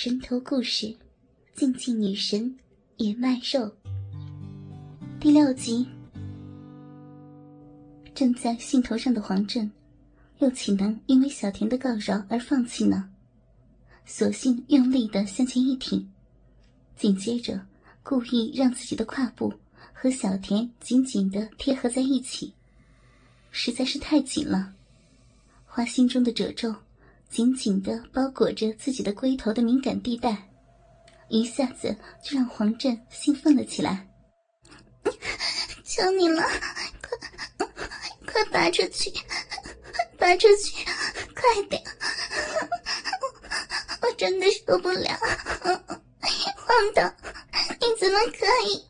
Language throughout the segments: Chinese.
人头故事，竞技女神也卖肉。第六集，正在兴头上的黄振，又岂能因为小田的告饶而放弃呢？索性用力的向前一挺，紧接着故意让自己的胯部和小田紧紧的贴合在一起，实在是太紧了。花心中的褶皱。紧紧的包裹着自己的龟头的敏感地带，一下子就让黄振兴奋了起来。求你了，快快拔出去，拔出去，快点！我真的受不了，黄导，你怎么可以？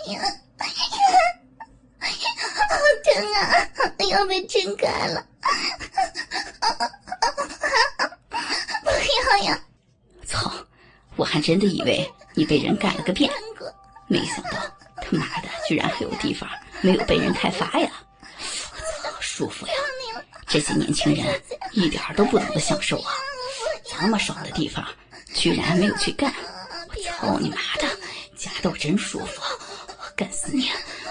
哎呀，好疼啊！要被撑开了。操我还真的以为你被人干了个遍，没想到他妈的居然还有地方没有被人开发呀！我操，舒服呀！这些年轻人一点都不懂得享受啊！这么爽的地方居然没有去干！我操你妈的，夹斗真舒服，我干死你！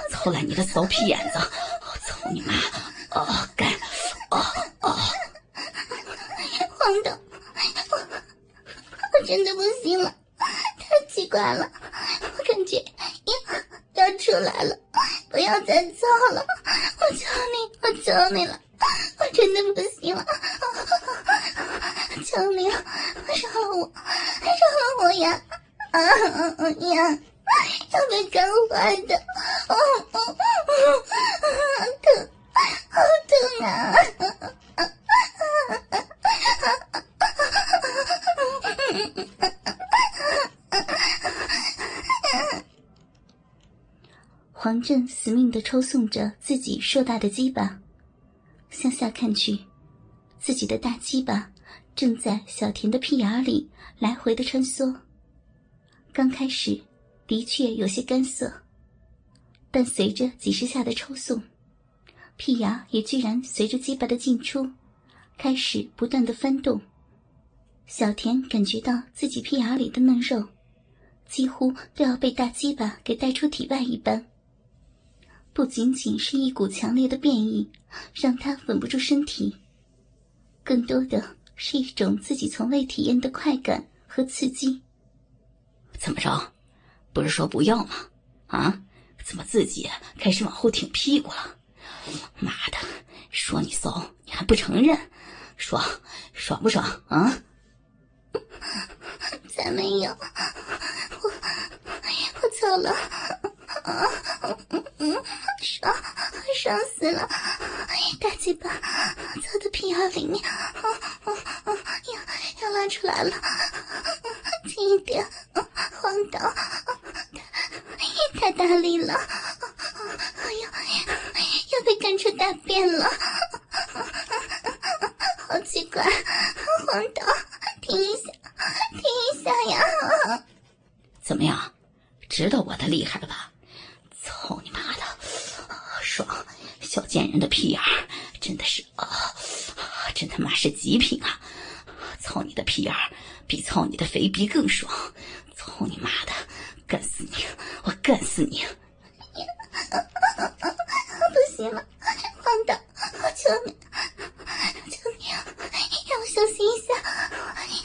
操烂你的骚屁眼子！我操你妈！哦干！哦哦！黄豆。真的不行了，太奇怪了，我感觉要要出来了，不要再操了，我求你，我求你了，我真的不行了，求你了，饶了我，饶了我呀！啊呀，要被干坏的，啊啊啊！疼，好疼啊！正死命的抽送着自己硕大的鸡巴，向下看去，自己的大鸡巴正在小田的屁眼里来回的穿梭。刚开始的确有些干涩，但随着几十下的抽送，屁眼也居然随着鸡巴的进出，开始不断的翻动。小田感觉到自己屁眼里的嫩肉，几乎都要被大鸡巴给带出体外一般。不仅仅是一股强烈的变异，让他稳不住身体，更多的是一种自己从未体验的快感和刺激。怎么着？不是说不要吗？啊？怎么自己开始往后挺屁股了？妈的！说你骚，你还不承认？爽，爽不爽啊？才没有！我我错了。啊，嗯嗯，爽，爽死了！大鸡巴操的屁眼里面，啊啊啊！要要拉出来了，轻一点，黄导，太大力了！哎呀，要被干出大便了！好奇怪，黄导，停一下，停一下呀！怎么样，知道我的厉害了吧？操你妈的，爽！小贱人的屁眼儿真的是啊，真他妈是极品啊！操你的屁眼儿比操你的肥逼更爽！操你妈的，干死你！我干死你！不行了，黄导，我求你，求你，让我休息一下，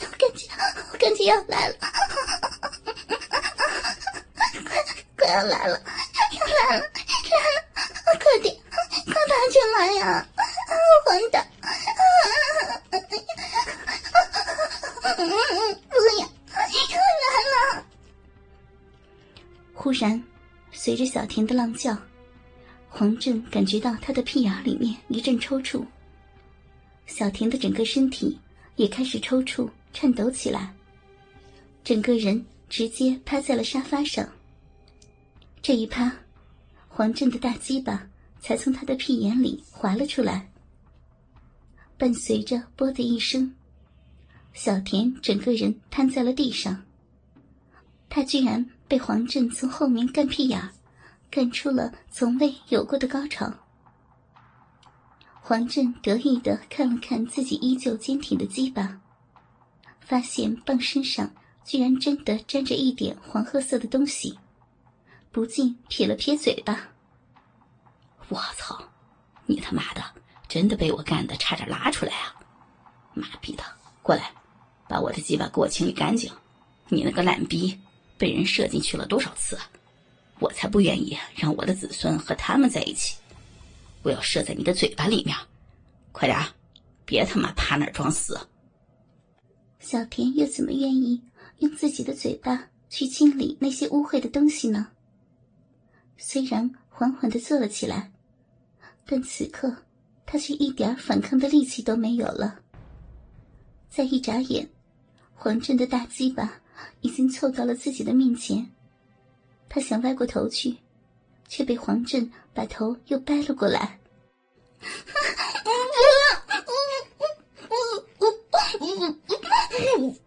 我感觉，我感觉要来了，快，快要来了！来了，来了！快点，快爬出来呀！混蛋！不要，又来了！忽然，随着小田的浪叫，黄振感觉到他的屁眼里面一阵抽搐，小田的整个身体也开始抽搐、颤抖起来，整个人直接趴在了沙发上。这一趴。黄振的大鸡巴才从他的屁眼里滑了出来，伴随着“啵”的一声，小田整个人瘫在了地上。他居然被黄振从后面干屁眼干出了从未有过的高潮。黄振得意的看了看自己依旧坚挺的鸡巴，发现棒身上居然真的沾着一点黄褐色的东西，不禁撇了撇嘴巴：“我操，你他妈的真的被我干的差点拉出来啊！妈逼的，过来，把我的鸡巴给我清理干净！你那个烂逼，被人射进去了多少次？我才不愿意让我的子孙和他们在一起！我要射在你的嘴巴里面，快点，别他妈趴那儿装死！”小田又怎么愿意用自己的嘴巴去清理那些污秽的东西呢？虽然缓缓的坐了起来，但此刻他却一点反抗的力气都没有了。再一眨眼，黄振的大鸡巴已经凑到了自己的面前，他想歪过头去，却被黄振把头又掰了过来。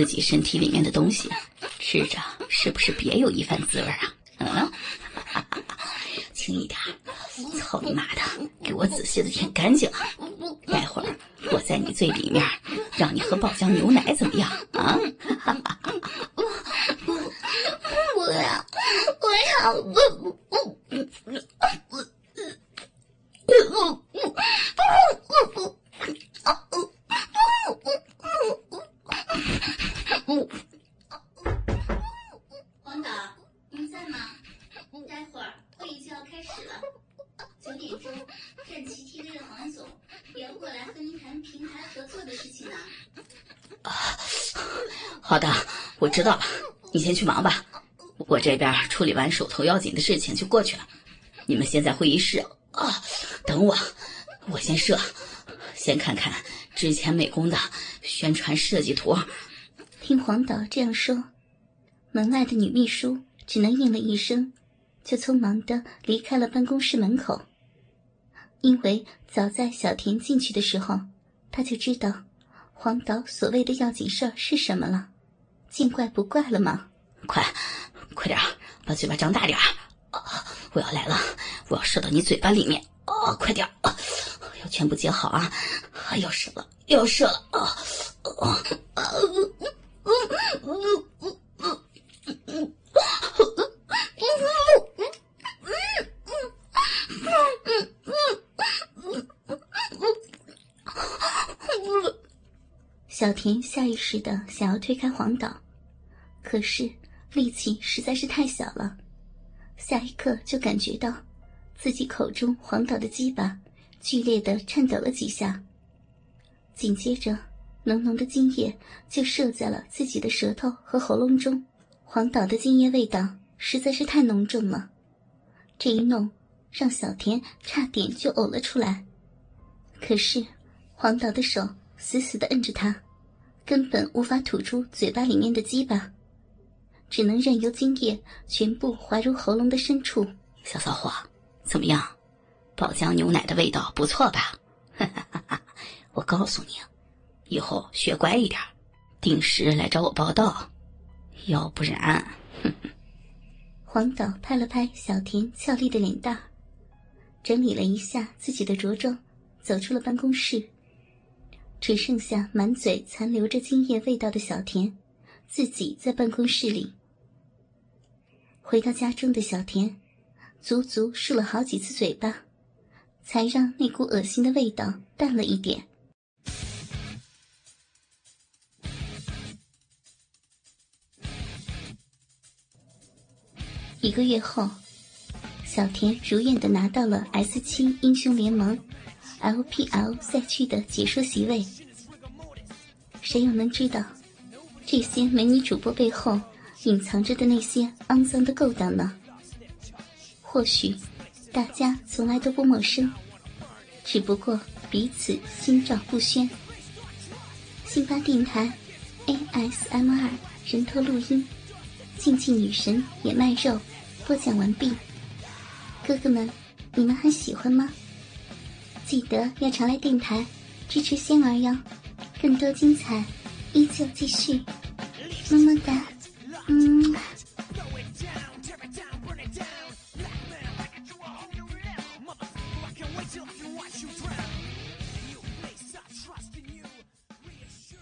自己身体里面的东西，吃着是不是别有一番滋味啊？嗯，轻一点！操你妈的，给我仔细的舔干净啊！待会儿我在你最里面让你喝爆浆牛奶，怎么样啊？我 要，我要！黄导，您在吗？待会儿会议就要开始了，九点钟，战旗 TV 的黄总也要过来和您谈平台合作的事情呢。啊好的，我知道了，你先去忙吧，我这边处理完手头要紧的事情就过去了。你们先在会议室啊，等我，我先射，先看看之前美工的宣传设计图。听黄导这样说，门外的女秘书只能应了一声，就匆忙的离开了办公室门口。因为早在小田进去的时候，他就知道黄导所谓的要紧事儿是什么了，见怪不怪了吗？快，快点，把嘴巴张大点啊！我要来了，我要射到你嘴巴里面！哦，快点，啊要全部接好啊！要射了，要射了！啊！小田下意识的想要推开黄导，可是力气实在是太小了，下一刻就感觉到自己口中黄导的鸡巴剧烈的颤抖了几下，紧接着浓浓的精液就射在了自己的舌头和喉咙中。黄导的精液味道实在是太浓重了，这一弄让小田差点就呕了出来。可是黄导的手死死的摁着他，根本无法吐出嘴巴里面的鸡巴，只能任由精液全部滑入喉咙的深处。小骚货，怎么样？爆浆牛奶的味道不错吧？我告诉你，以后学乖一点，定时来找我报道。要不然，哼哼。黄导拍了拍小田俏丽的脸蛋，整理了一下自己的着装，走出了办公室。只剩下满嘴残留着精液味道的小田，自己在办公室里。回到家中的小田，足足漱了好几次嘴巴，才让那股恶心的味道淡了一点。一个月后，小田如愿的拿到了 S 七英雄联盟 LPL 赛区的解说席位。谁又能知道，这些美女主播背后隐藏着的那些肮脏的勾当呢？或许大家从来都不陌生，只不过彼此心照不宣。新发电台 ASMR 人头录音，竞技女神也卖肉，播讲完毕。哥哥们，你们还喜欢吗？记得要常来电台支持仙儿哟，更多精彩依旧继续，么么哒，嗯。